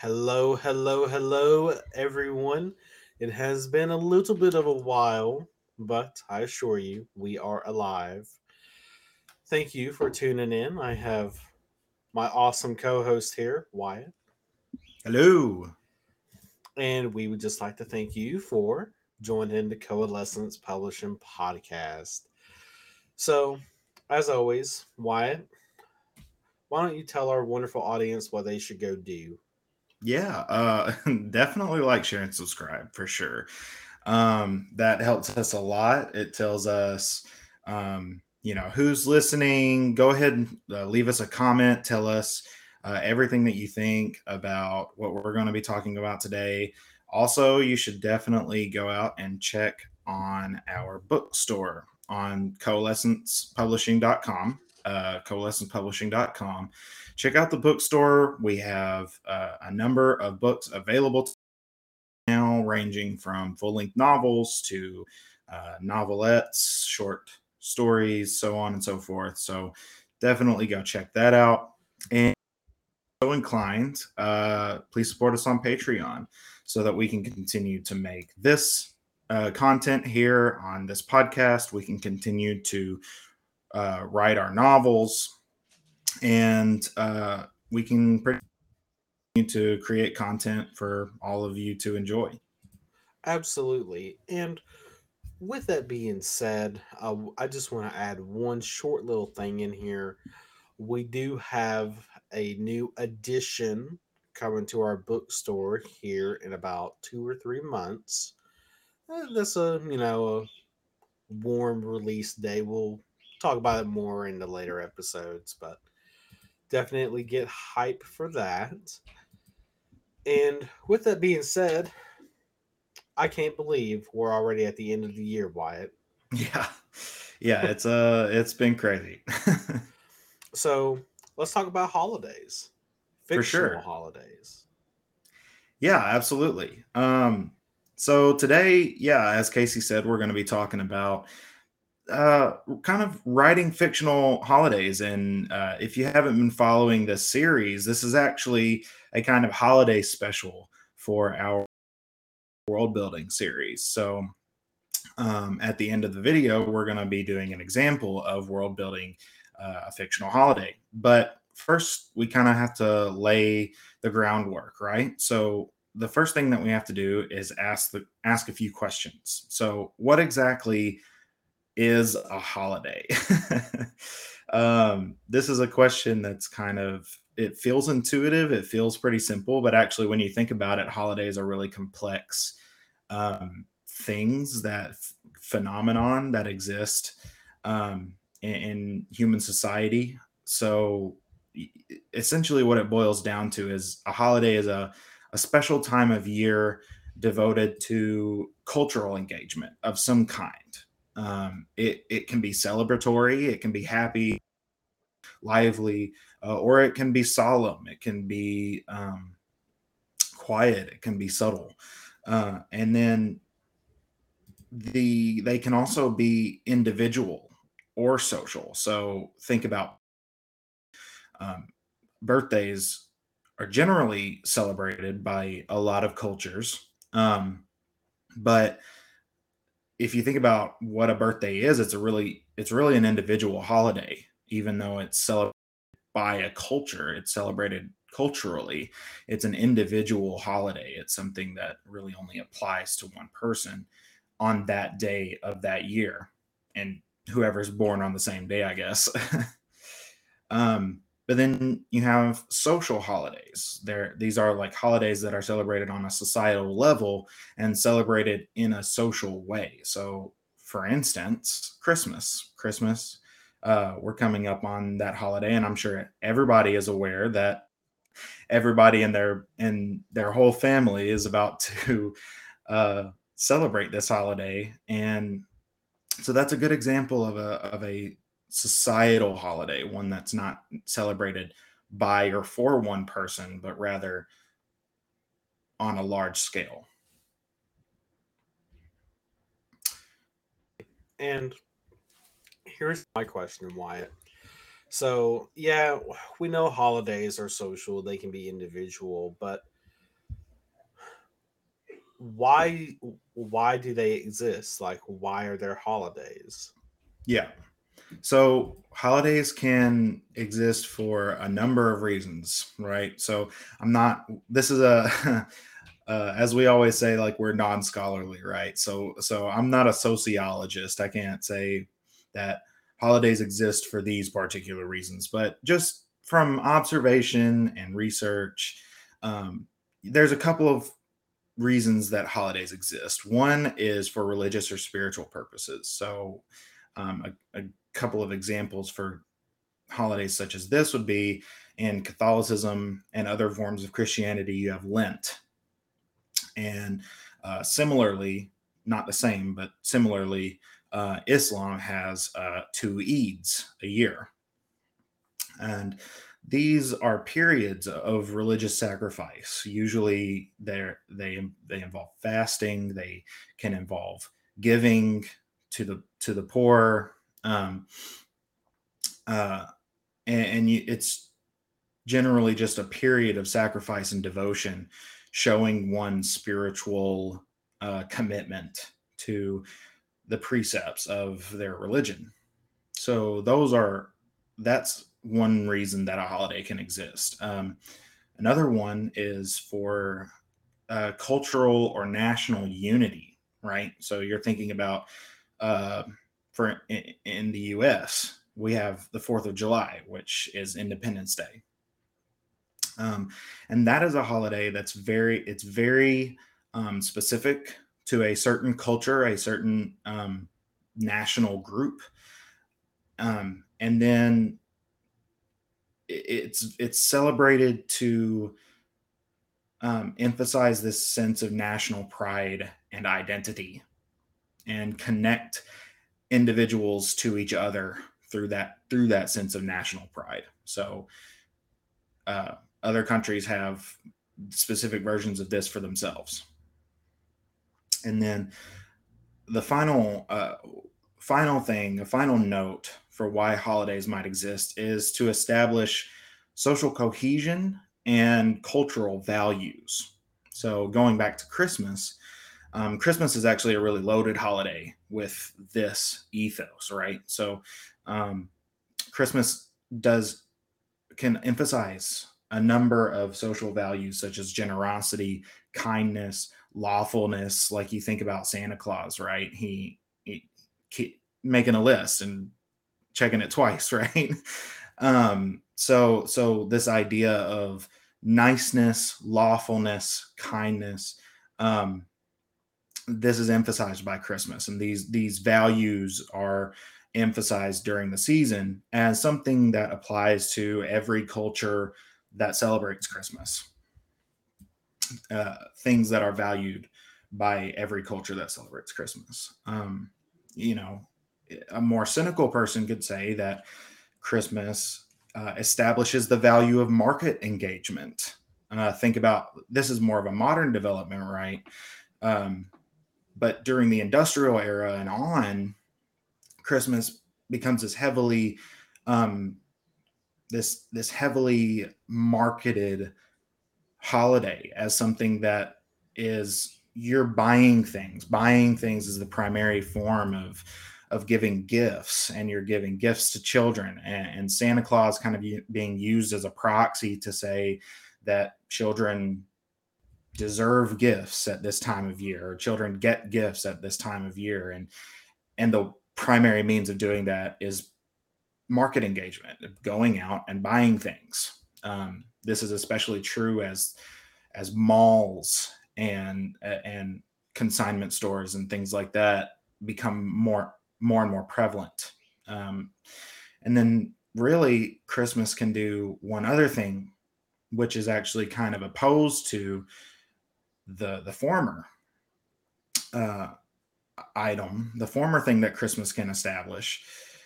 Hello, hello, hello, everyone. It has been a little bit of a while, but I assure you, we are alive. Thank you for tuning in. I have my awesome co host here, Wyatt, Hello. and we would just like to thank you for joining the Coalescence Publishing Podcast. So, as always, Wyatt, why don't you tell our wonderful audience what they should go do? Yeah, uh, definitely like, share, and subscribe for sure. Um, that helps us a lot. It tells us, um, you know, who's listening. Go ahead and uh, leave us a comment. Tell us uh, everything that you think about what we're going to be talking about today. Also, you should definitely go out and check on our bookstore on coalescencepublishing.com, uh, coalescencepublishing.com. Check out the bookstore. We have uh, a number of books available now, ranging from full length novels to uh, novelettes, short stories, so on and so forth. So definitely go check that out. And so inclined, uh, please support us on Patreon so that we can continue to make this uh, content here on this podcast. We can continue to uh, write our novels and uh, we can continue to create content for all of you to enjoy. Absolutely. And with that being said, uh, I just want to add one short little thing in here. We do have a new edition coming to our bookstore here in about two or three months. That's a you know a warm release day. We'll talk about it more in the later episodes, but definitely get hype for that. And with that being said, I can't believe we're already at the end of the year, Wyatt. Yeah, yeah, it's uh, it's been crazy. So let's talk about holidays. For Fictional sure. holidays. Yeah, absolutely. Um, so today, yeah, as Casey said, we're going to be talking about uh, kind of writing fictional holidays. And uh, if you haven't been following this series, this is actually a kind of holiday special for our world building series. So um, at the end of the video, we're going to be doing an example of world building uh, a fictional holiday. But first, we kind of have to lay the groundwork, right? So the first thing that we have to do is ask the ask a few questions. So what exactly is a holiday? um, this is a question that's kind of it feels intuitive, it feels pretty simple, but actually, when you think about it, holidays are really complex um, things that phenomenon that exist um, in, in human society. So essentially, what it boils down to is a holiday is a a special time of year devoted to cultural engagement of some kind. Um, it, it can be celebratory, it can be happy, lively, uh, or it can be solemn, it can be um, quiet, it can be subtle. Uh, and then the they can also be individual or social. So think about um, birthdays are generally celebrated by a lot of cultures. Um, but if you think about what a birthday is, it's a really it's really an individual holiday, even though it's celebrated by a culture, it's celebrated culturally. It's an individual holiday. It's something that really only applies to one person on that day of that year. And whoever's born on the same day, I guess. Um, but then you have social holidays. There, these are like holidays that are celebrated on a societal level and celebrated in a social way. So, for instance, Christmas. Christmas, uh, we're coming up on that holiday, and I'm sure everybody is aware that everybody in their in their whole family is about to uh, celebrate this holiday, and so that's a good example of a of a societal holiday, one that's not celebrated by or for one person, but rather on a large scale. And here's my question, Wyatt. So, yeah, we know holidays are social, they can be individual, but why why do they exist? Like why are there holidays? Yeah. So holidays can exist for a number of reasons, right? So I'm not. This is a, uh, as we always say, like we're non-scholarly, right? So so I'm not a sociologist. I can't say that holidays exist for these particular reasons, but just from observation and research, um, there's a couple of reasons that holidays exist. One is for religious or spiritual purposes. So um, a, a couple of examples for holidays such as this would be in Catholicism and other forms of Christianity, you have Lent. And uh, similarly, not the same, but similarly, uh, Islam has uh, two Eids a year. And these are periods of religious sacrifice. Usually, they they they involve fasting. They can involve giving to the to the poor, um, uh, and, and you, it's generally just a period of sacrifice and devotion, showing one's spiritual uh, commitment to the precepts of their religion. So those are that's one reason that a holiday can exist. Um, another one is for uh, cultural or national unity, right? So you're thinking about uh, for in, in, the U.S. we have the Fourth of July, which is Independence Day, um, and that is a holiday that's very it's very um, specific to a certain culture, a certain um, national group, um, and then it's it's celebrated to um, emphasize this sense of national pride and identity and connect individuals to each other through that through that sense of national pride so uh, other countries have specific versions of this for themselves and then the final uh, final thing a final note for why holidays might exist is to establish social cohesion and cultural values. So, going back to Christmas, um, Christmas is actually a really loaded holiday with this ethos, right? So, um, Christmas does can emphasize a number of social values such as generosity, kindness, lawfulness. Like you think about Santa Claus, right? He, he, making a list and checking it twice, right? um, so so this idea of niceness, lawfulness, kindness, um, this is emphasized by Christmas, and these these values are emphasized during the season as something that applies to every culture that celebrates Christmas. Uh, things that are valued by every culture that celebrates Christmas. Um, you know, a more cynical person could say that Christmas uh, establishes the value of market engagement. Uh, think about this is more of a modern development, right? Um, but during the industrial era and on, Christmas becomes this heavily um, this this heavily marketed holiday as something that is you're buying things. Buying things is the primary form of of giving gifts and you're giving gifts to children and, and santa claus kind of being used as a proxy to say that children deserve gifts at this time of year or children get gifts at this time of year and and the primary means of doing that is market engagement going out and buying things um, this is especially true as as malls and and consignment stores and things like that become more more and more prevalent. Um, and then really Christmas can do one other thing, which is actually kind of opposed to the the former uh, item, the former thing that Christmas can establish.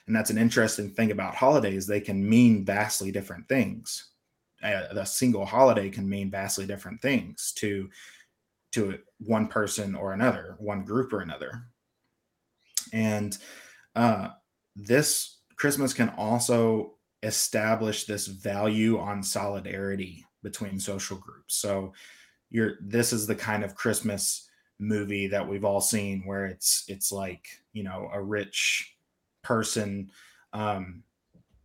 And that's an interesting thing about holidays. They can mean vastly different things. A, a single holiday can mean vastly different things to to one person or another, one group or another. And uh, this Christmas can also establish this value on solidarity between social groups. So you're this is the kind of Christmas movie that we've all seen where it's it's like you know a rich person um,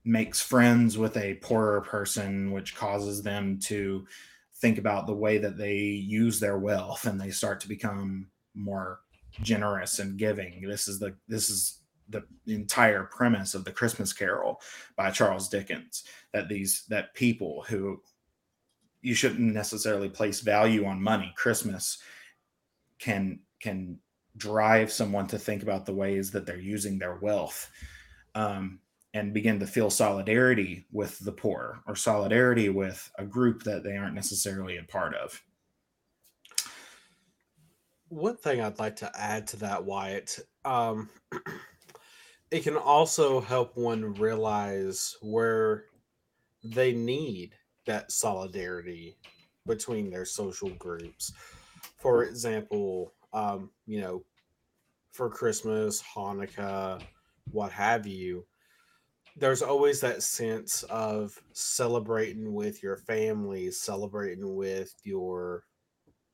makes friends with a poorer person which causes them to think about the way that they use their wealth and they start to become more generous and giving. This is the this is the entire premise of the christmas carol by charles dickens that these that people who you shouldn't necessarily place value on money. Christmas can can drive someone to think about the ways that they're using their wealth um, and begin to feel solidarity with the poor or solidarity with a group that they aren't necessarily a part of. One thing i'd like to add to that wyatt um, it can also help one realize where they need that solidarity between their social groups for example, um, you know, for Christmas, Hanukkah, what have you, there's always that sense of celebrating with your family, celebrating with your,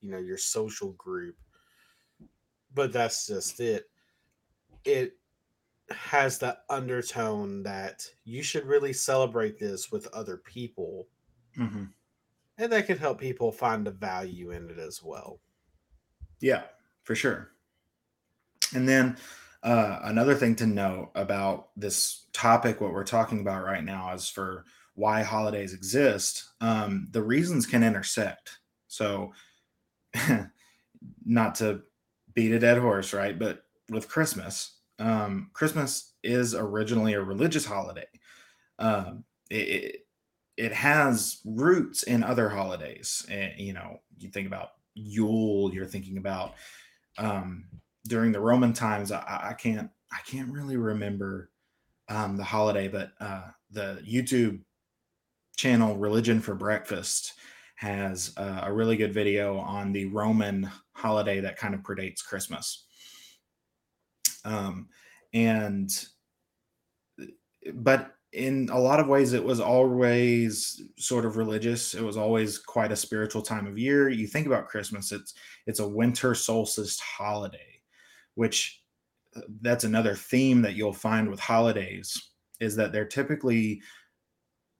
you know, your social group. But that's just it. It has that undertone that you should really celebrate this with other people. Mm-hmm. And that could help people find a value in it as well. Yeah, for sure. And then uh, another thing to note about this topic, what we're talking about right now, is for why holidays exist. Um, the reasons can intersect. So, not to beat a dead horse, right? But with Christmas, um, Christmas is originally a religious holiday. Um, it, it has roots in other holidays. And, you know, you think about Yule, you're thinking about um, during the Roman times. I, I, can't I can't really remember um, the holiday, but uh, the YouTube channel Religion for Breakfast has uh, a really good video on the Roman holiday that kind of predates Christmas. Um, and but in a lot of ways it was always sort of religious. It was always quite a spiritual time of year. You think about christmas it's it's a winter solstice holiday which uh, that's another theme that you'll find with holidays is that they're typically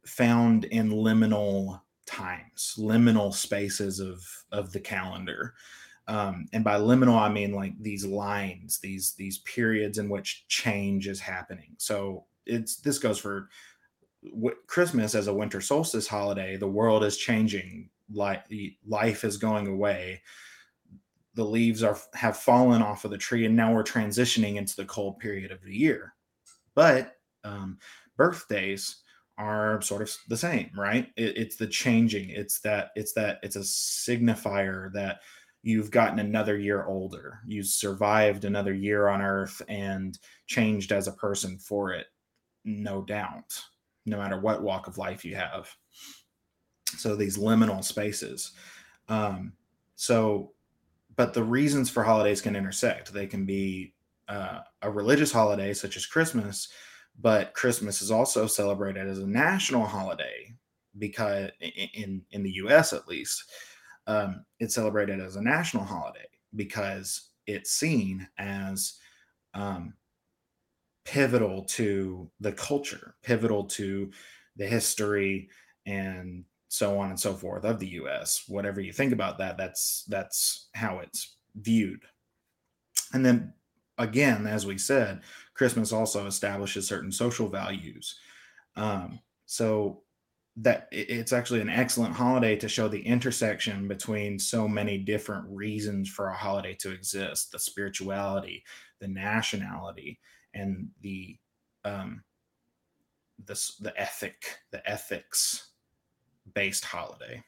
found in liminal times liminal spaces of of the calendar. Um, and by liminal i mean like these lines these these periods in which change is happening. So it's this goes for w- Christmas as a winter solstice holiday. The world is changing. Life life is going away. The leaves are have fallen off of the tree, and now we're transitioning into the cold period of the year. But um, birthdays are sort of the same, right? It, it's the changing. It's that. It's that. It's a signifier that you've gotten another year older. You survived another year on Earth and changed as a person for it no doubt, no matter what walk of life you have. So these liminal spaces. Um, so, but the reasons for holidays can intersect. They can be uh, a religious holiday such as Christmas, but Christmas is also celebrated as a national holiday because in in the U.S. at least, um, it's celebrated as a national holiday because it's seen as um, pivotal to the culture, pivotal to the history and so on and so forth of the US. Whatever you think about that, that's that's how it's viewed. And then again, as we said, Christmas also establishes certain social values. Um, so that it's actually an excellent holiday to show the intersection between so many different reasons for a holiday to exist the spirituality the nationality and the um, this the ethic the ethics based holiday.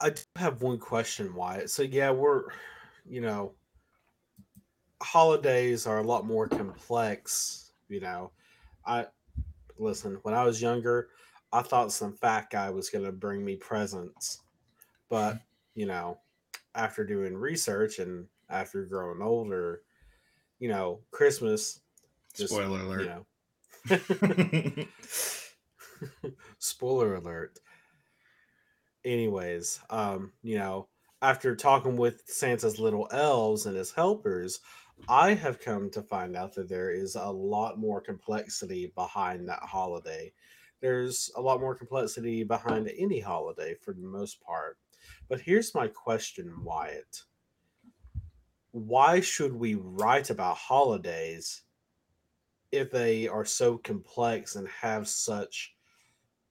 I do have one question, Wyatt. So yeah, we're you know holidays are a lot more complex. You know, I listen when I was younger, I thought some fat guy was going to bring me presents, but you know, after doing research and after growing older, you know, Christmas. Just, Spoiler alert. You know. Spoiler alert. Anyways, um, you know, after talking with Santa's little elves and his helpers, I have come to find out that there is a lot more complexity behind that holiday. There's a lot more complexity behind any holiday for the most part. But here's my question, Wyatt. Why should we write about holidays if they are so complex and have such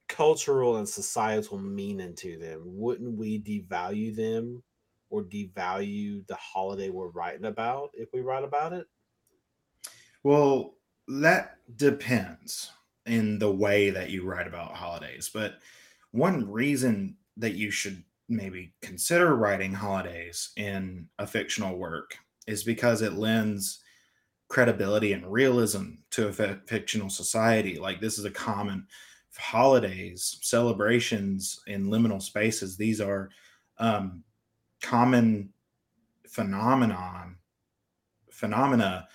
cultural and societal meaning to them? Wouldn't we devalue them or devalue the holiday we're writing about if we write about it? Well, that depends in the way that you write about holidays. But one reason that you should maybe consider writing holidays in a fictional work is because it lends credibility and realism to a fictional society. Like this is a common holidays, celebrations in liminal spaces. These are um, common phenomenon phenomena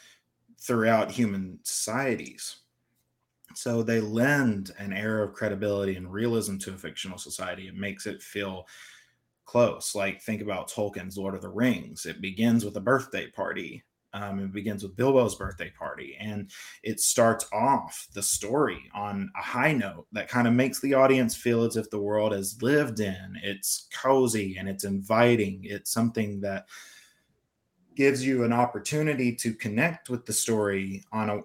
throughout human societies. So they lend an air of credibility and realism to a fictional society. It makes it feel close. Like think about Tolkien's Lord of the Rings. It begins with a birthday party. Um, it begins with Bilbo's birthday party, and it starts off the story on a high note that kind of makes the audience feel as if the world is lived in. It's cozy and it's inviting. It's something that gives you an opportunity to connect with the story on a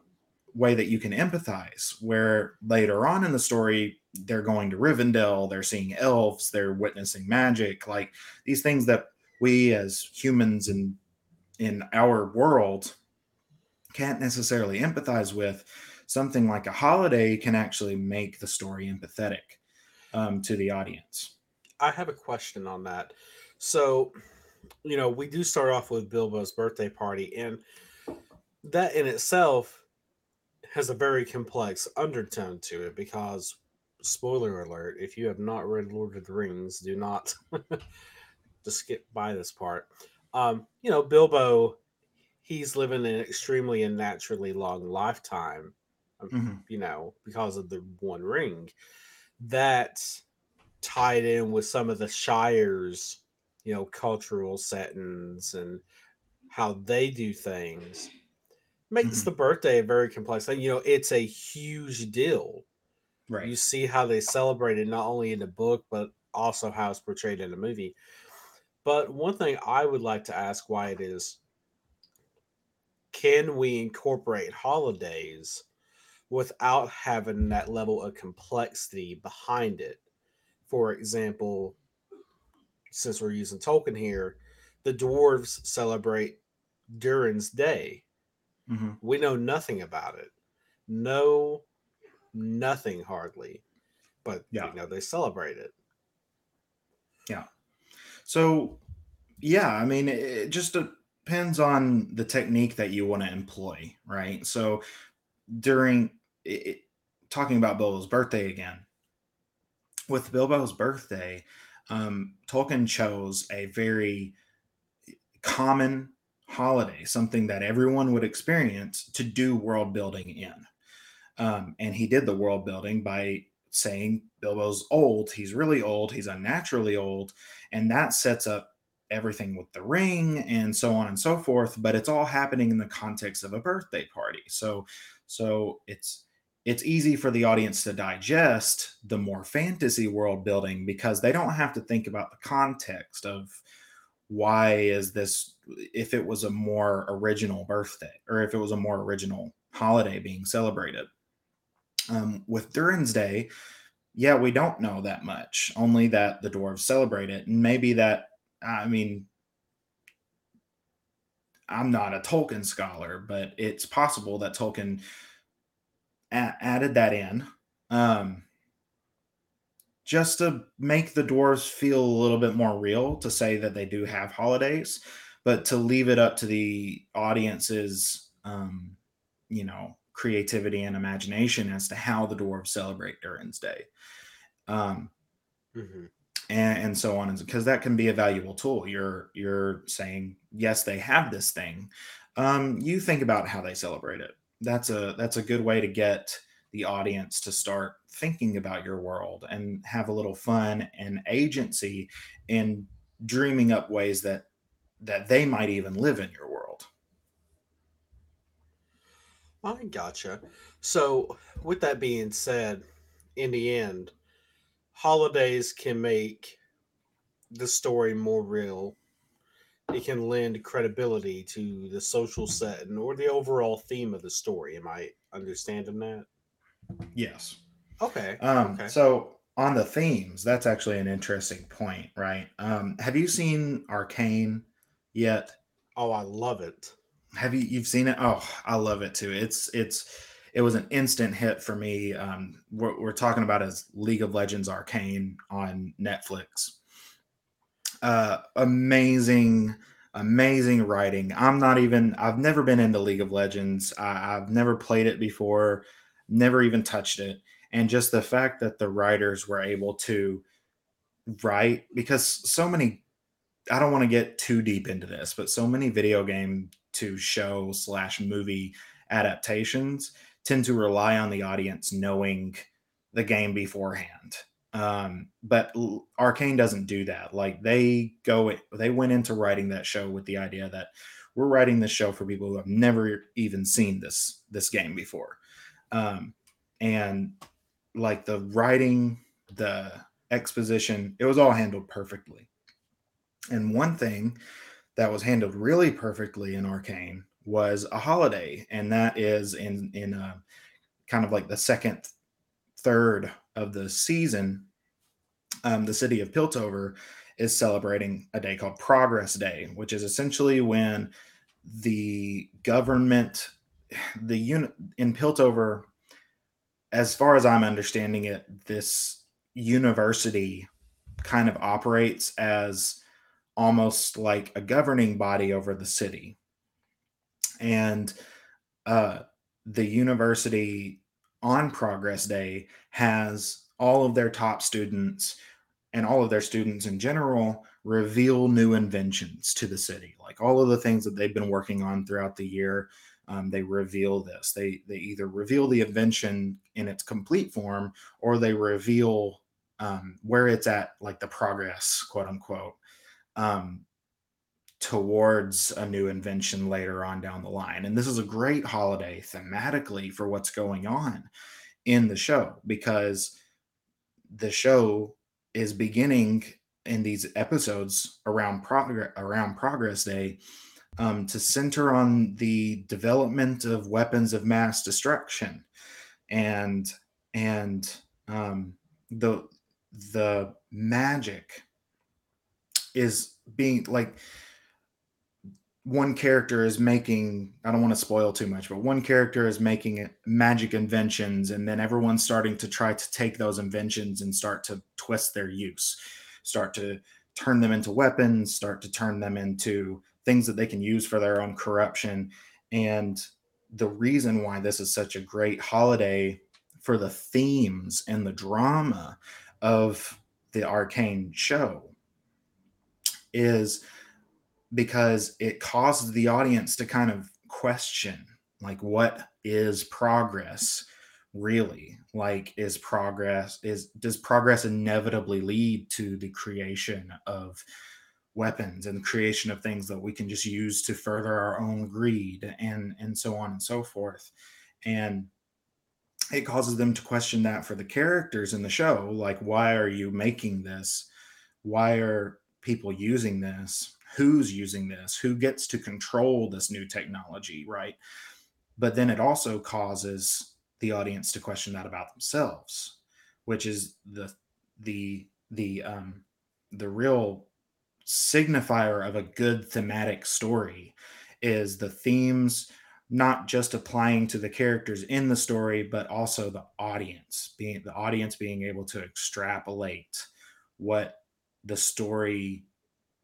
way that you can empathize. Where later on in the story, they're going to Rivendell, they're seeing elves, they're witnessing magic, like these things that we as humans in in our world can't necessarily empathize with, something like a holiday can actually make the story empathetic um, to the audience. I have a question on that. So, you know, we do start off with Bilbo's birthday party, and that in itself has a very complex undertone to it because, spoiler alert, if you have not read Lord of the Rings, do not just skip by this part um, you know, Bilbo, he's living an extremely unnaturally long lifetime, mm-hmm. you know, because of the One Ring. That tied in with some of the Shire's, you know, cultural settings and how they do things makes mm-hmm. the birthday a very complex thing. You know, it's a huge deal. Right. You see how they celebrate it not only in the book, but also how it's portrayed in the movie. But one thing I would like to ask Wyatt is can we incorporate holidays without having that level of complexity behind it? For example, since we're using Tolkien here, the dwarves celebrate Durin's Day. Mm-hmm. We know nothing about it. No, nothing hardly. But yeah. you know they celebrate it. Yeah. So, yeah, I mean, it just depends on the technique that you want to employ, right? So, during it, talking about Bilbo's birthday again, with Bilbo's birthday, um, Tolkien chose a very common holiday, something that everyone would experience to do world building in. Um, and he did the world building by saying Bilbo's old. He's really old. He's unnaturally old. And that sets up everything with the ring and so on and so forth. But it's all happening in the context of a birthday party. So, so it's, it's easy for the audience to digest the more fantasy world building because they don't have to think about the context of why is this if it was a more original birthday or if it was a more original holiday being celebrated um, with Durin's Day, yeah, we don't know that much, only that the dwarves celebrate it. And maybe that, I mean, I'm not a Tolkien scholar, but it's possible that Tolkien a- added that in um, just to make the dwarves feel a little bit more real, to say that they do have holidays, but to leave it up to the audience's, um, you know, creativity and imagination as to how the dwarves celebrate Durin's Day. Um, mm-hmm. and, and, so on, because that can be a valuable tool. You're you're saying yes, they have this thing. Um, you think about how they celebrate it. That's a that's a good way to get the audience to start thinking about your world and have a little fun and agency in dreaming up ways that that they might even live in your world. I gotcha. So, with that being said, in the end, holidays can make the story more real. It can lend credibility to the social setting or the overall theme of the story. Am I understanding that? Yes. Okay. Um, okay. So on the themes, that's actually an interesting point, right? Um, have you seen Arcane yet? Oh, I love it. Have you you've seen it? Oh, I love it too. It's it's it was an instant hit for me. Um, what we're talking about is League of Legends Arcane on Netflix. Uh, amazing, amazing writing. I'm not even. I've never been into League of Legends. I, I've never played it before. Never even touched it. And just the fact that the writers were able to write because so many I don't want to get too deep into this, but so many video game to show slash movie adaptations tend to rely on the audience knowing the game beforehand. Um, but Arcane doesn't do that. Like they go, they went into writing that show with the idea that we're writing this show for people who have never even seen this this game before, um, and like the writing, the exposition, it was all handled perfectly. And one thing that was handled really perfectly in Arcane was a holiday, and that is in in a, uh, kind of like the second third of the season. Um, the city of Piltover is celebrating a day called Progress Day, which is essentially when the government, the unit in Piltover, as far as I'm understanding it, this university kind of operates as almost like a governing body over the city. And uh, the university on Progress Day has all of their top students and all of their students in general reveal new inventions to the city like all of the things that they've been working on throughout the year um, they reveal this they they either reveal the invention in its complete form or they reveal um, where it's at like the progress quote unquote um, towards a new invention later on down the line. And this is a great holiday thematically for what's going on in the show because the show is beginning in these episodes around progress around progress day um, to center on the development of weapons of mass destruction and and um, the the magic is being like one character is making i don't want to spoil too much but one character is making magic inventions and then everyone's starting to try to take those inventions and start to twist their use start to turn them into weapons start to turn them into things that they can use for their own corruption. And the reason why this is such a great holiday for the themes and the drama of the arcane show is because it causes the audience to kind of question like what is progress really? Like is progress is does progress inevitably lead to the creation of weapons and the creation of things that we can just use to further our own greed and and so on and so forth? And it causes them to question that for the characters in the show like why are you making this? Why are people using this who's using this who gets to control this new technology right? But then it also causes the audience to question that about themselves which is the the the um the real signifier of a good thematic story is the themes not just applying to the characters in the story but also the audience being the audience being able to extrapolate what the story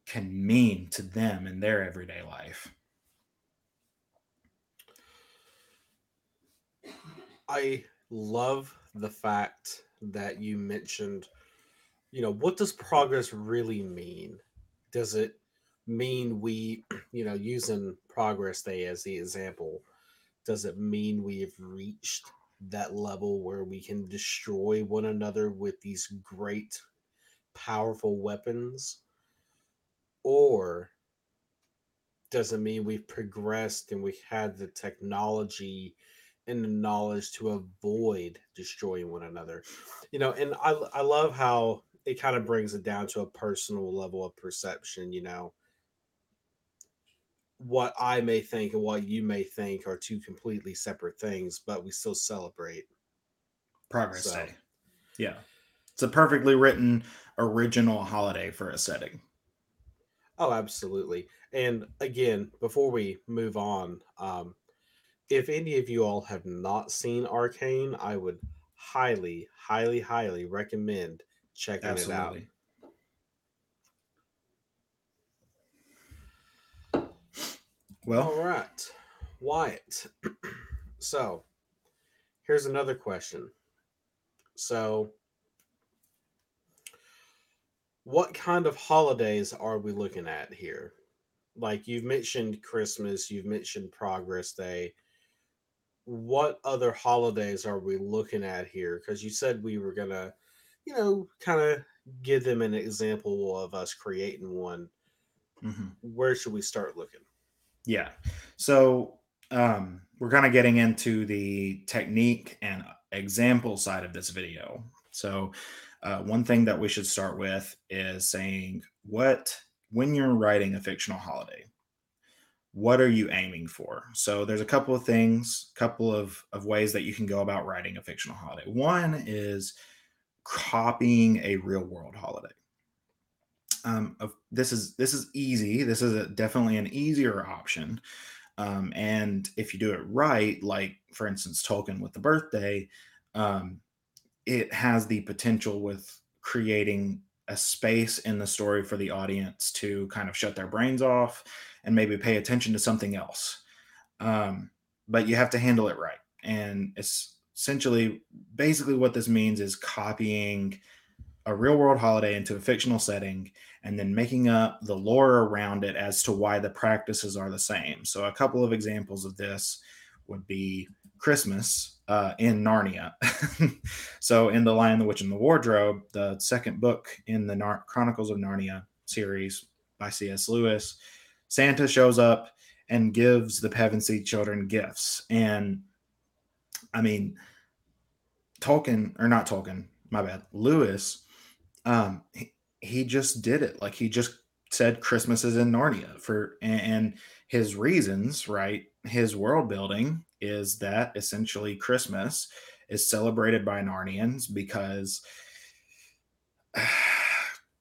can mean to them in their everyday life. I love the fact that you mentioned, you know, what does progress really mean? Does it mean we, you know, using Progress Day as the example, does it mean we have reached that level where we can destroy one another with these great powerful weapons? or does it mean we've progressed and we had the technology and the knowledge to avoid destroying one another you know and i i love how it kind of brings it down to a personal level of perception you know what i may think and what you may think are two completely separate things but we still celebrate progress so. day yeah it's a perfectly written original holiday for a setting oh absolutely and again before we move on um if any of you all have not seen Arcane, I would highly, highly, highly recommend checking Absolutely. it out. Well, all right, Wyatt. so, here's another question. So, what kind of holidays are we looking at here? Like you've mentioned Christmas, you've mentioned Progress Day what other holidays are we looking at here? Because you said we were gonna, you know, kind of give them an example of us creating one. Mm-hmm. Where should we start looking? Yeah. So um, we're kind of getting into the technique and example side of this video. So uh, one thing that we should start with is saying what when you're writing a fictional holiday what are you aiming for? So there's a couple of things, couple of, of ways that you can go about writing a fictional holiday. One is copying a real world holiday. Um, this is this is easy. This is a, definitely an easier option. Um, and if you do it right, like for instance Tolkien with the birthday, um, it has the potential with creating a space in the story for the audience to kind of shut their brains off and maybe pay attention to something else. Um, but you have to handle it right. And it's essentially basically what this means is copying a real world holiday into a fictional setting and then making up the lore around it as to why the practices are the same. So, a couple of examples of this would be Christmas uh, in Narnia. so, in The Lion, the Witch, and the Wardrobe, the second book in the Nar- Chronicles of Narnia series by C.S. Lewis, Santa shows up and gives the Pevensie children gifts. And I mean, Tolkien, or not Tolkien, my bad, Lewis, um, he, he just did it. Like he just said Christmas is in Narnia for, and, and his reasons, right? His world building is that essentially Christmas is celebrated by Narnians because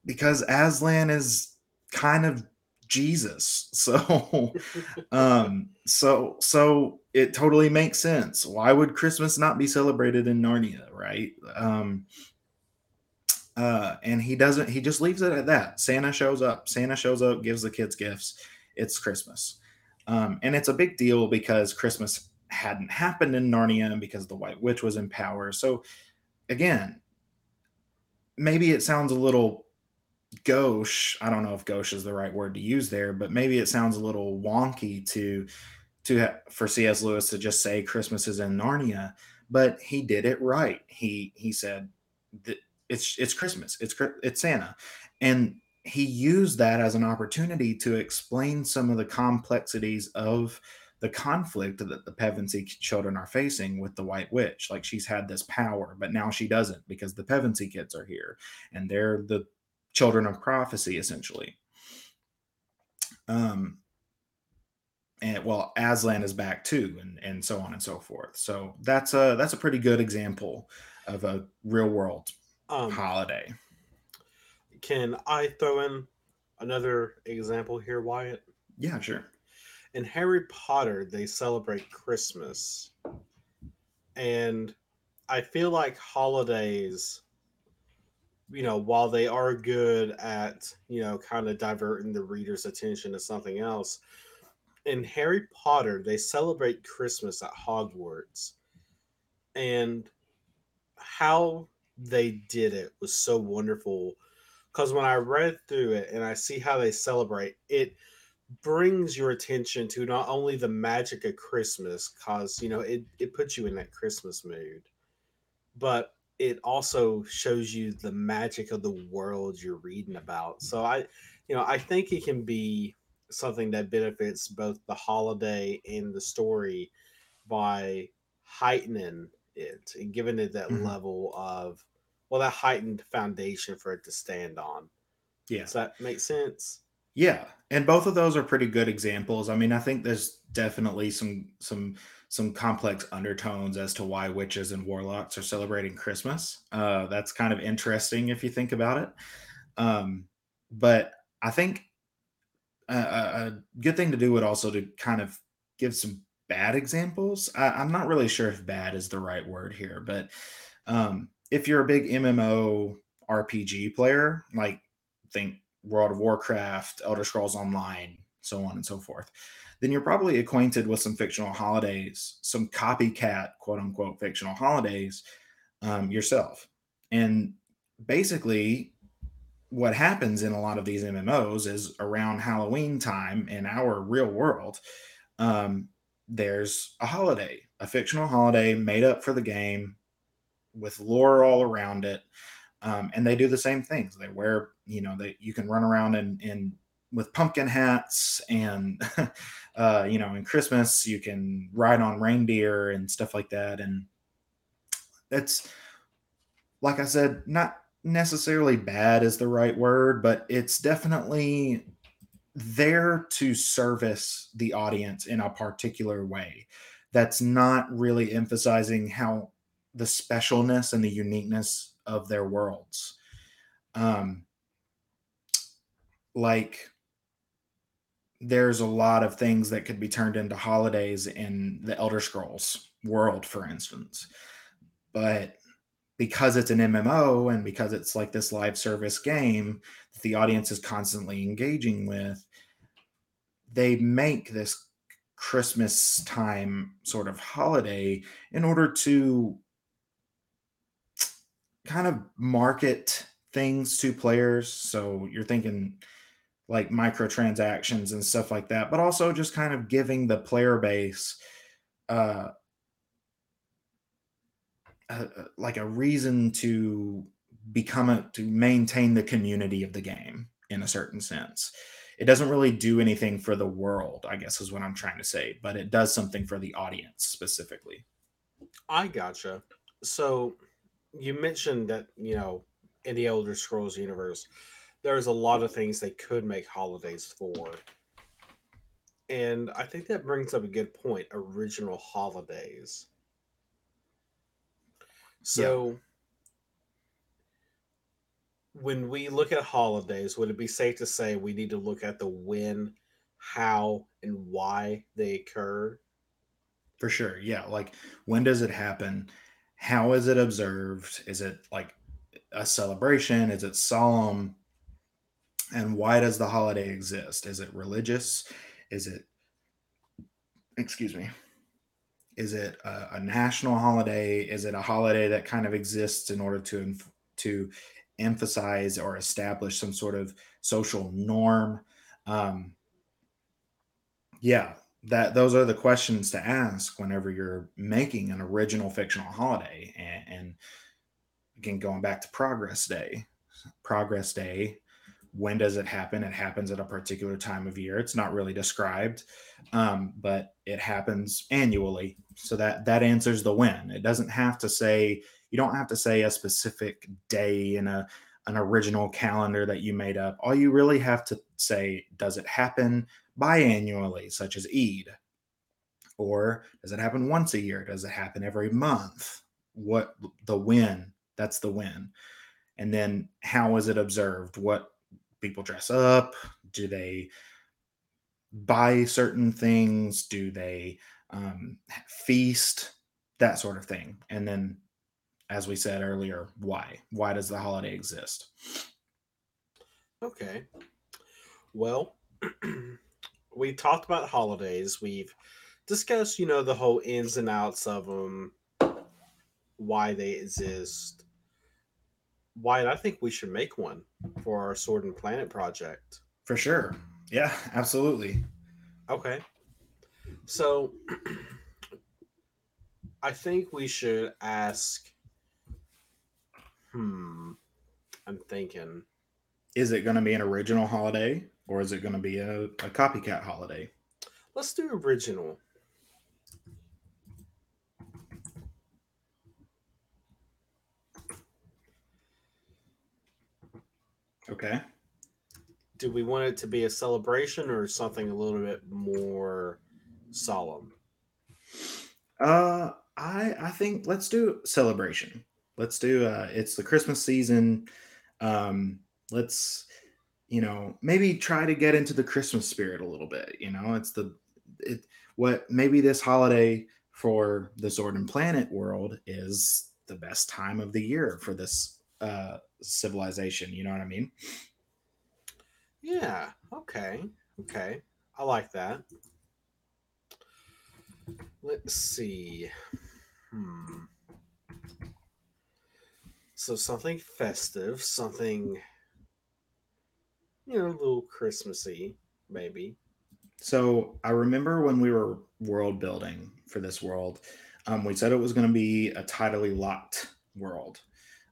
because Aslan is kind of Jesus. So um so so it totally makes sense. Why would Christmas not be celebrated in Narnia, right? Um uh and he doesn't he just leaves it at that. Santa shows up. Santa shows up, gives the kids gifts. It's Christmas. Um and it's a big deal because Christmas hadn't happened in Narnia because the White Witch was in power. So again, maybe it sounds a little gauche. I don't know if gauche is the right word to use there but maybe it sounds a little wonky to to ha- for cs lewis to just say christmas is in narnia but he did it right. He he said that it's it's christmas. It's it's santa. And he used that as an opportunity to explain some of the complexities of the conflict that the Pevensie children are facing with the White Witch. Like she's had this power, but now she doesn't because the Pevensie kids are here and they're the children of prophecy, essentially. Um, and well, Aslan is back too, and and so on and so forth. So that's a that's a pretty good example of a real world um, holiday. Can I throw in another example here, Wyatt? Yeah, sure. In Harry Potter, they celebrate Christmas, and I feel like holidays you know, while they are good at, you know, kind of diverting the reader's attention to something else, in Harry Potter, they celebrate Christmas at Hogwarts. And how they did it was so wonderful. Because when I read through it and I see how they celebrate, it brings your attention to not only the magic of Christmas, because, you know, it, it puts you in that Christmas mood, but it also shows you the magic of the world you're reading about. So I, you know, I think it can be something that benefits both the holiday and the story by heightening it and giving it that Mhm. level of well that heightened foundation for it to stand on. Yeah. Does that make sense? Yeah, and both of those are pretty good examples. I mean, I think there's definitely some some some complex undertones as to why witches and warlocks are celebrating Christmas. Uh, that's kind of interesting if you think about it. Um, but I think a, a good thing to do would also to kind of give some bad examples. I, I'm not really sure if bad is the right word here, but um, if you're a big MMO RPG player, like think World of Warcraft, Elder Scrolls Online, so on and so forth, then you're probably acquainted with some fictional holidays, some copycat, quote unquote, fictional holidays um, yourself. And basically, what happens in a lot of these MMOs is around Halloween time in our real world, um, there's a holiday, a fictional holiday made up for the game with lore all around it. Um, and they do the same things. They wear, you know, that you can run around in with pumpkin hats and uh, you know, in Christmas you can ride on reindeer and stuff like that. And that's like I said, not necessarily bad is the right word, but it's definitely there to service the audience in a particular way that's not really emphasizing how the specialness and the uniqueness of their worlds. Um, like there's a lot of things that could be turned into holidays in the Elder Scrolls world, for instance. But because it's an MMO and because it's like this live service game that the audience is constantly engaging with, they make this Christmas time sort of holiday in order to kind of market things to players. So you're thinking like microtransactions and stuff like that, but also just kind of giving the player base uh, like a reason to become a to maintain the community of the game in a certain sense. It doesn't really do anything for the world, I guess is what I'm trying to say, but it does something for the audience specifically. I gotcha. So you mentioned that, you know, in the Elder Scrolls universe, there's a lot of things they could make holidays for. And I think that brings up a good point original holidays. Yeah, So when we look at holidays, would it be safe to say we need to look at the when, how, and why they occur? for sure. Yeah, like when does it happen? How is it observed? Is it like a celebration? Is it solemn? And why does the holiday exist? Is it religious? Is it, excuse me, Is it a, a national holiday? Is it a holiday that kind of exists in order to to emphasize or establish some sort of social norm? Um, yeah, that those are the questions to ask whenever you're making an original fictional holiday. And, and again, going back to Progress Day, Progress Day when does it happen? It happens at a particular time of year. It's not really described, um, but it happens annually. So that that answers the when. It doesn't have to say you don't have to say a specific day in a an original calendar that you made up. All you really have to say does it happen biannually, such as Eid, or does it happen once a year? Does it happen every month? What the when? That's the when. And then how is it observed? What people dress up? Do they buy certain things? Do they um, feast? That sort of thing. And then as we said earlier why? Why does the holiday exist? Okay. Well, we talked about holidays. We've discussed, you know, the whole ins and outs of them, why they exist. Why I think we should make one for our Sword and Planet project. for sure yeah absolutely Okay. So I think we should ask Hmm. I'm thinking. Is it going to be an original holiday or is it going to be a, a copycat holiday? Let's do original. Okay. Do we want it to be a celebration or something a little bit more solemn? Uh, I I think let's do celebration. Let's do uh it's the Christmas season. Um let's you know, maybe try to get into the Christmas spirit a little bit, you know? It's the it what maybe this holiday for the Sword and Planet world is the best time of the year for this uh civilization, you know what I mean? Yeah. Okay. Okay. I like that. Let's see. Hmm. So something festive, something you know, a little Christmassy, maybe. So I remember when we were world building for this world, um, we said it was going to be a tidally locked world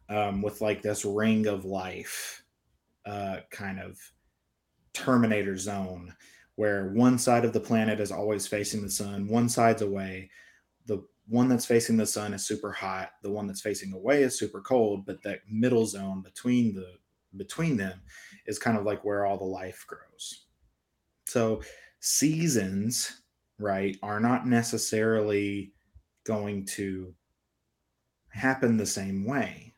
um, with like this ring of life uh, kind of Terminator zone where one side of the planet is always facing the sun, one side's away. The one that's facing the sun is super hot, the one that's facing away is super cold, but that middle zone between the between them is kind of like where all the life grows. So seasons, right, are not necessarily going to happen the same way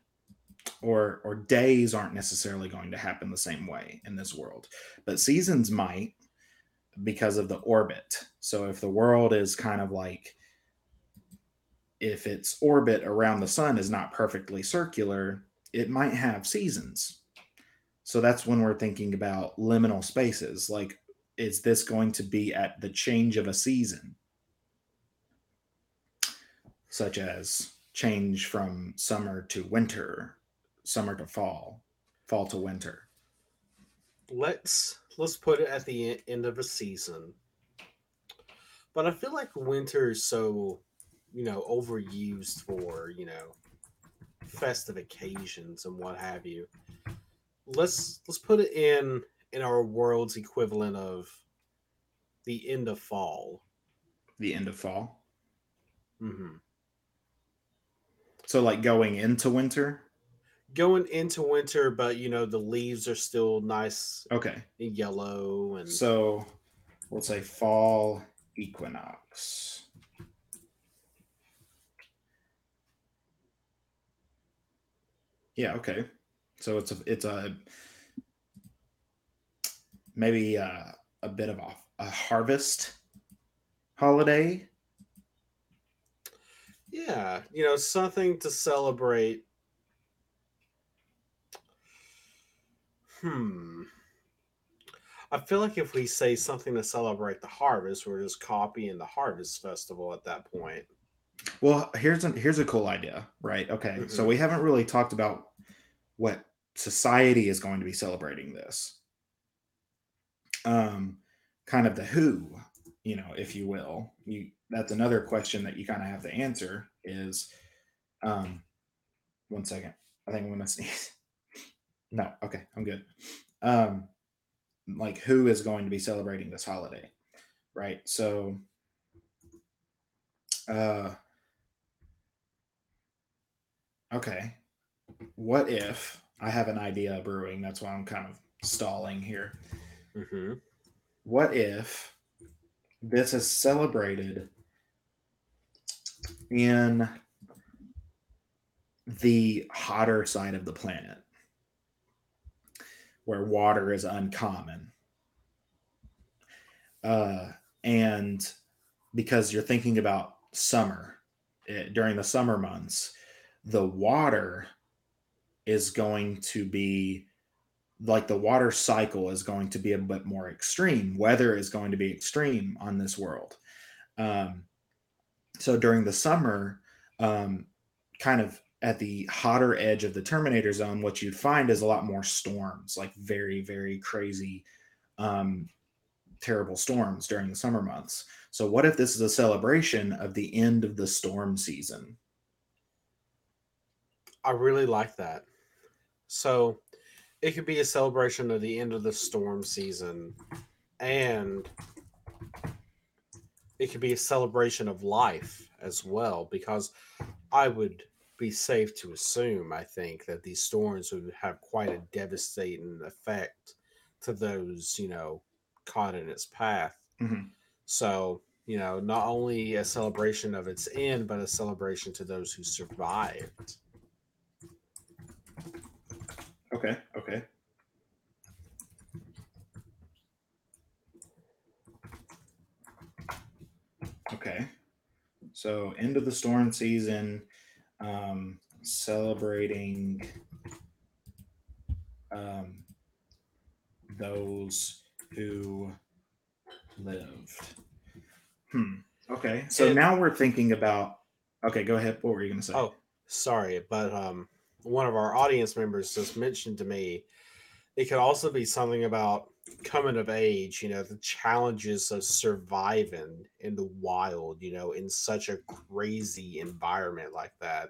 or or days aren't necessarily going to happen the same way in this world. But seasons might because of the orbit. So if the world is kind of like if its orbit around the sun is not perfectly circular it might have seasons so that's when we're thinking about liminal spaces. Like, is this going to be at the change of a season? Such as change from summer to winter, summer to fall, fall to winter. Let's let's put it at the end of a season. But I feel like winter is so, you know, overused for, you know, festive occasions and what have you let's let's put it in in our world's equivalent of the end of fall. The end of fall. Mm-hmm. So, like going into winter. Going into winter, but you know the leaves are still nice. Okay. And yellow and so we'll say fall equinox. Yeah. Okay. So it's a it's a maybe a, a bit of a, a harvest holiday. Yeah, you know, something to celebrate. Hmm. I feel like if we say something to celebrate the harvest, we're just copying the harvest festival at that point. Well, here's a here's a cool idea, right? Okay, mm-hmm. so we haven't really talked about what society is going to be celebrating this. Um, kind of the who, you know, if you will. You that's another question that you kind of have to answer is um one second. I think I'm gonna sneeze. no, okay, I'm good. Um like who is going to be celebrating this holiday, right? So uh okay. What if I have an idea brewing. That's why I'm kind of stalling here. Mm-hmm. What if this is celebrated in the hotter side of the planet where water is uncommon? Uh, and because you're thinking about summer, it, eh, during the summer months, the water is going to be like the water cycle is going to be a bit more extreme. Weather is going to be extreme on this world. Um, so during the summer, um, kind of at the hotter edge of the Terminator zone, what you'd find is a lot more storms, like very, very crazy, um, terrible storms during the summer months. So, what if this is a celebration of the end of the storm season? I really like that. So it could be a celebration of the end of the storm season, and it could be a celebration of life as well. Because I would be safe to assume, I think, that these storms would have quite a devastating effect to those, you know, caught in its path. Mhm. So, you know, not only a celebration of its end, but a celebration to those who survived. Okay. Okay. Okay. So end of the storm season, um, celebrating um, those who lived. Hmm. Okay. So And now we're thinking about. Okay, go ahead. What were you going to say? oh, sorry, but um, one of our audience members just mentioned to me it could also be something about coming of age. You know, the challenges of surviving in the wild. You know, in such a crazy environment like that.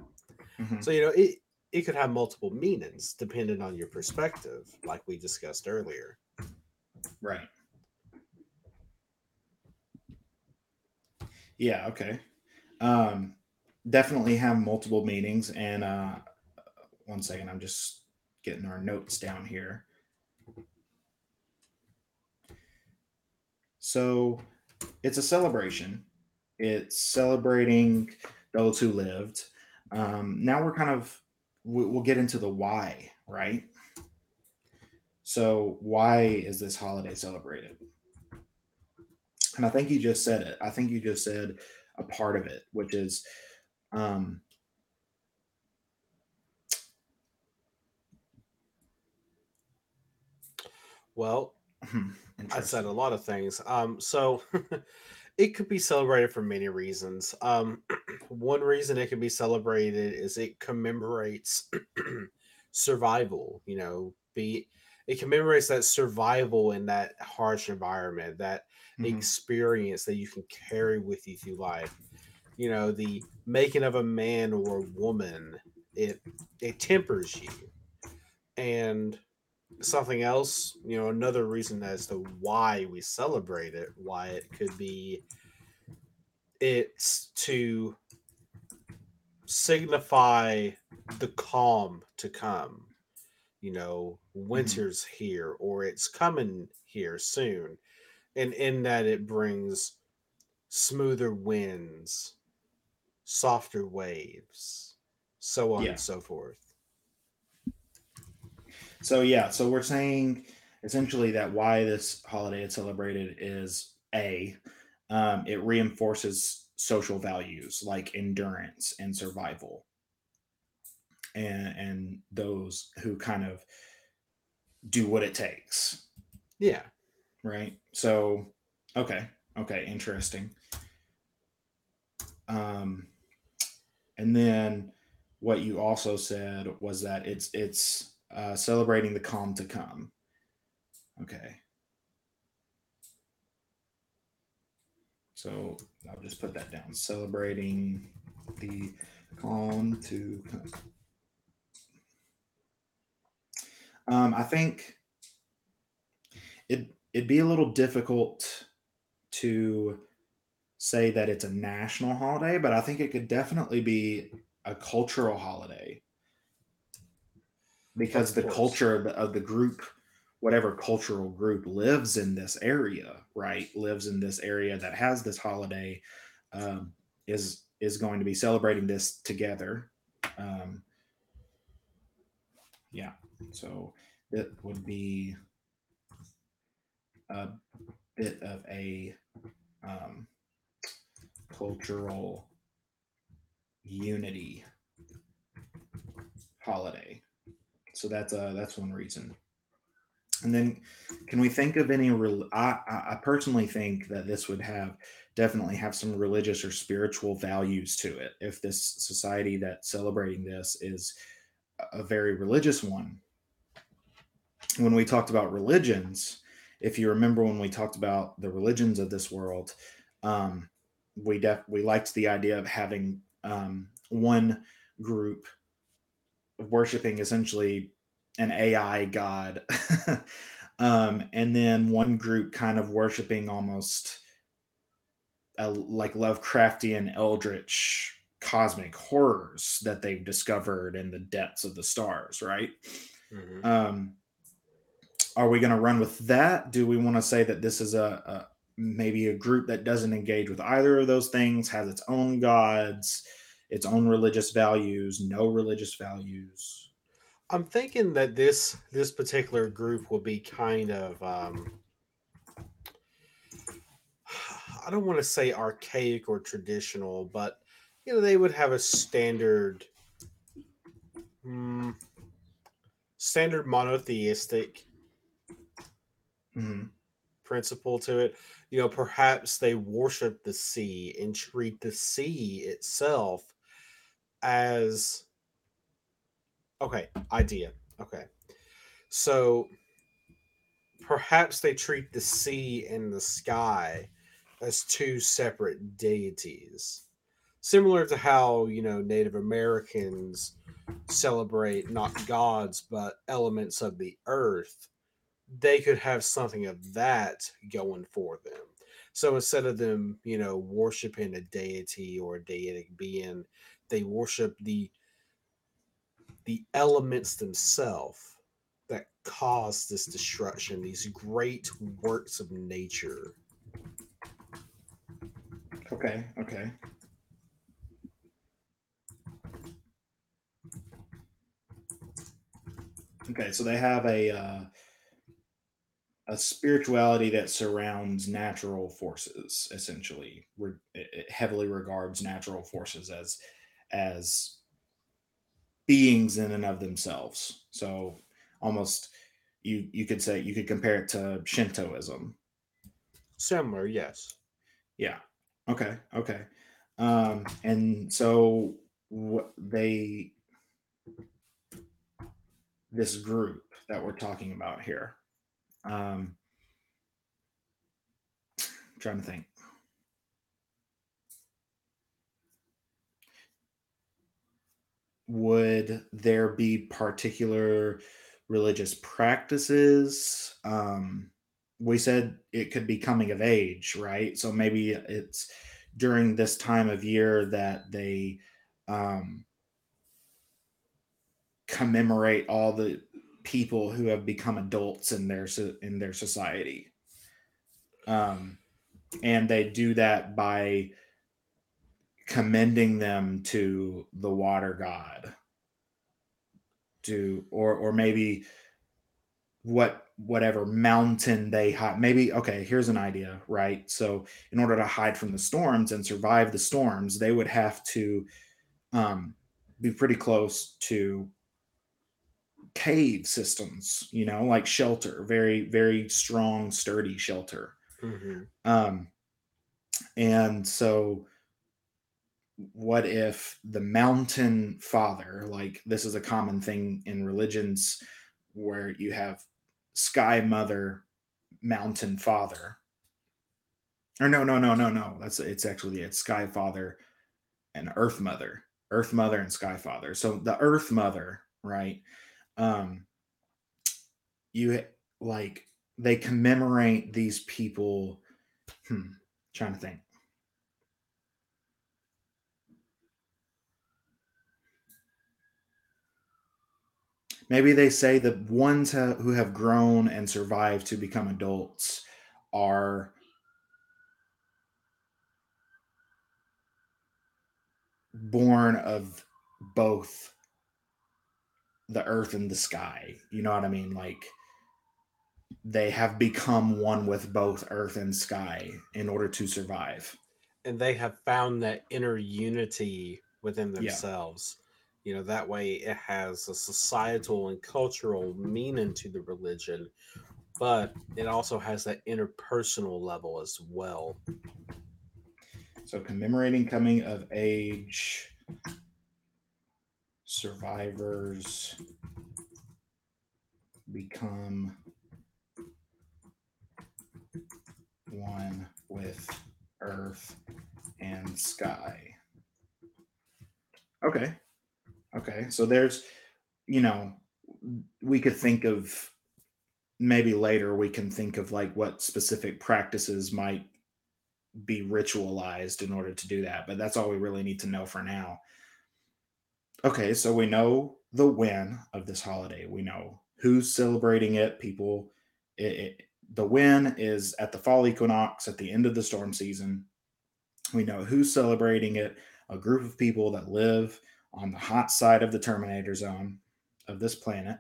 Mhm. So you know, it it could have multiple meanings depending on your perspective, like we discussed earlier. Right. Yeah. Okay. Um, definitely have multiple meanings. And uh, one second, I'm just getting our notes down here. So it's a celebration. It's celebrating those who lived. Um, now we're kind of we- we'll get into the why, right? So why is this holiday celebrated? And I think you just said it. I think you just said a part of it, which is um, Well, I said a lot of things. Um, so it could be celebrated for many reasons. Um, one reason it can be celebrated is it commemorates survival. You know, be it commemorates that survival in that harsh environment, that Mhm. experience that you can carry with you through life. You know, the making of a man or a woman. It it tempers you and something else, you know, another reason as to why we celebrate it, why it could be it's to signify the calm to come. You know, Mhm. winter's here or it's coming here soon. And in that it brings smoother winds, softer waves, so on and so forth. So yeah, so we're saying essentially that why this holiday is celebrated is a um, it reinforces social values like endurance and survival, and and those who kind of do what it takes, Yeah. right? So okay, okay, interesting. Um, and then what you also said was that it's it's uh, celebrating the calm to come. Okay, so I'll just put that down. Celebrating the calm to come. Um, I think it it'd be a little difficult to say that it's a national holiday, but I think it could definitely be a cultural holiday because the culture of the, of the group whatever cultural group lives in this area right lives in this area that has this holiday um, is is going to be celebrating this together. Um, yeah so it would be a bit of a um, cultural unity holiday so that's uh that's one reason And then, can we think of any? Rel- I, I personally think that this would have definitely have some religious or spiritual values to it. If this society that's celebrating this is a a very religious one, when we talked about religions, if you remember when we talked about the religions of this world, um, we def- we liked the idea of having um, one group worshiping essentially an AI god. um, and then one group kind of worshiping almost a, like Lovecraftian eldritch cosmic horrors that they've discovered in the depths of the stars, right? Mm-hmm. Um, are we going to run with that? Do we want to say that this is a, a, maybe a group that doesn't engage with either of those things, has its own gods, its own religious values, no religious values? I'm thinking that this this particular group will be kind of um, I don't want to say archaic or traditional, but you know they would have a standard mm, standard monotheistic mm-hmm. principle to it. You know, perhaps they worship the sea and treat the sea itself as okay, idea. Okay. So perhaps they treat the sea and the sky as two separate deities. Similar to how, you know, Native Americans celebrate not gods but elements of the earth they could have something of that going for them. So instead of them, you know, worshiping a deity or a deitic being, they worship the the elements themselves that cause this destruction, these great works of nature. Okay, okay. Okay, so they have a uh, a spirituality that surrounds natural forces essentially it heavily regards natural forces as as beings in and of themselves. So almost you you could say you could compare it to shintoism. Similar yes. Yeah. Okay okay. Um and so what they this group that we're talking about here um, I'm trying to think. Would there be particular religious practices? Um, we said it could be coming of age, right? So maybe it's during this time of year that they um, commemorate all the people who have become adults in their in their society um, and they do that by commending them to the water god to or or maybe what whatever mountain they hide maybe okay here's an idea right so in order to hide from the storms and survive the storms they would have to um, be pretty close to cave systems, you know, like shelter, very, very strong, sturdy shelter. Mm-hmm. Um, and so, what if the mountain father, like this is a common thing in religions where you have sky mother, mountain father, or no, no, no, no, no, that's it's actually it's sky father and earth mother, earth mother and sky father. So the earth mother, right? um you like they commemorate these people hmm trying to think maybe they say the ones who have grown and survived to become adults are born of both the earth and the sky. You know what I mean? Like they have become one with both earth and sky in order to survive. And they have found that inner unity within themselves. Yeah. You know, that way it has a mm-hmm. societal and cultural meaning to the religion, but it also has that interpersonal level as well. So commemorating coming of age survivors become one with earth and sky. Okay. Okay. So there's, you know, we could think of maybe later we can think of like what specific practices might be ritualized in order to do that but that's all we really need to know for now. Okay so we know the when of this holiday. We know who's celebrating it. People it, it, the when is at the fall equinox at the end of the storm season. We know who's celebrating it. A group of people that live on the hot side of the terminator zone of this planet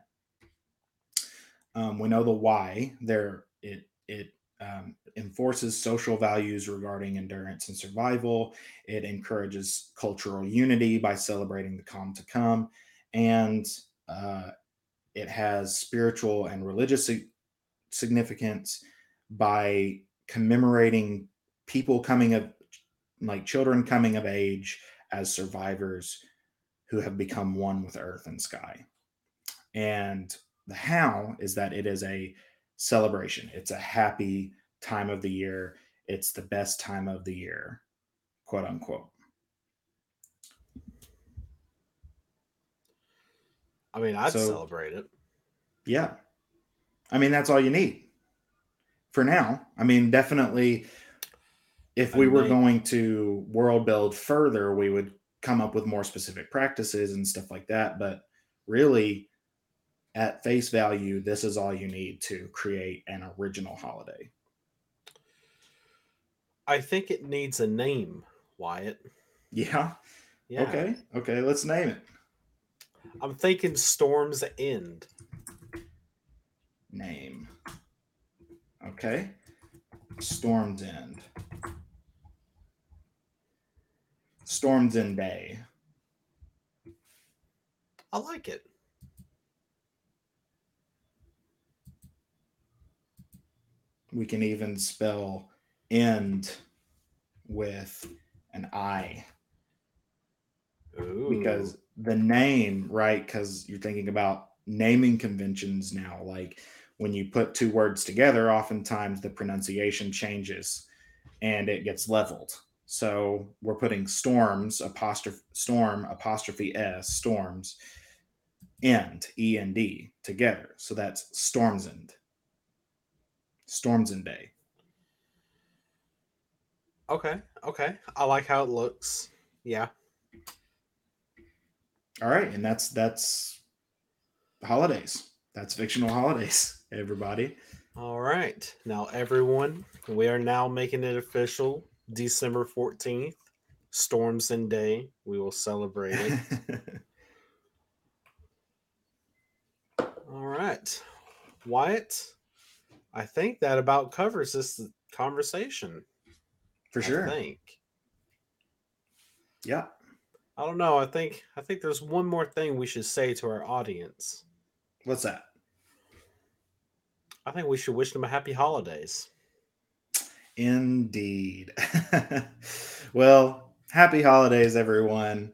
um, we know the why. There, it it um, enforces social values regarding endurance and survival. It encourages cultural unity by celebrating the calm to come, and uh, it has spiritual and religious significance by commemorating people coming of like children coming of age as survivors who have become one with earth and sky. And the how is that it is a celebration. It's a happy time of the year. It's the best time of the year, quote unquote. I mean, I'd so, celebrate it. Yeah. I mean, that's all you need for now. I mean, definitely, if we were going to world build further, we would come up with more specific practices and stuff like that. But really, at face value, this is all you need to create an original holiday. I think it needs a name, Wyatt. Yeah. Yeah. Okay. Okay. Let's name it. I'm thinking Storm's End. Name. Okay. Storm's End. Storm's in Bay. I like it. we can even spell end with an I. Ooh. Because the name, right? Because you're thinking about naming conventions now. Like when you put two words together, oftentimes the pronunciation changes and it gets leveled. So we're putting storms, apostrophe storm, apostrophe S, storms, end, E N D together. So that's storms end. Storms and Day. Okay, okay. I like how it looks. Yeah. All right, and that's that's holidays. That's fictional holidays, everybody. All right. Now everyone, we are now making it official. December 14th, Storms and Day. We will celebrate it. All right. Wyatt, I think that about covers this conversation. For sure. I think. Yeah. I don't know. I think I think there's one more thing we should say to our audience. What's that? I think we should wish them a happy holidays. Indeed. well, happy holidays, everyone.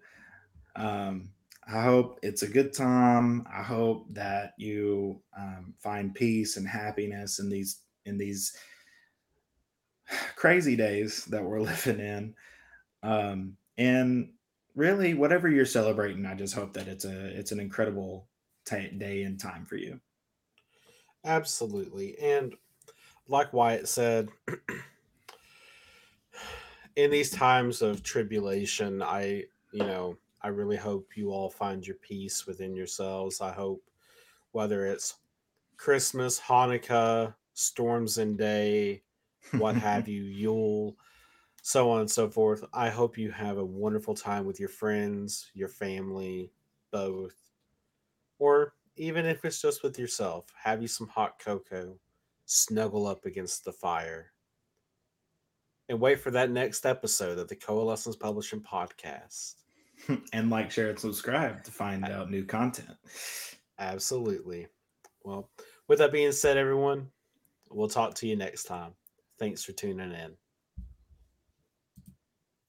Um, I hope it's a good time. I hope that you um, find peace and happiness in these in these crazy days that we're living in. Um, and really, whatever you're celebrating, I just hope that it's a it's an incredible t- day and time for you. Absolutely, and like Wyatt said. in these times of tribulation, I, you know, I really hope you all find your peace within yourselves. I hope whether it's Christmas, Hanukkah, Storms and Day, what have you, Yule, so on and so forth. I hope you have a wonderful time with your friends, your family, both. Or even if it's just with yourself, have you some hot cocoa, snuggle up against the fire, and wait for that next episode of the Coalescence Publishing Podcast. and like, share, and subscribe to find out new content. Absolutely. Well, with that being said, everyone, we'll talk to you next time. Thanks for tuning in.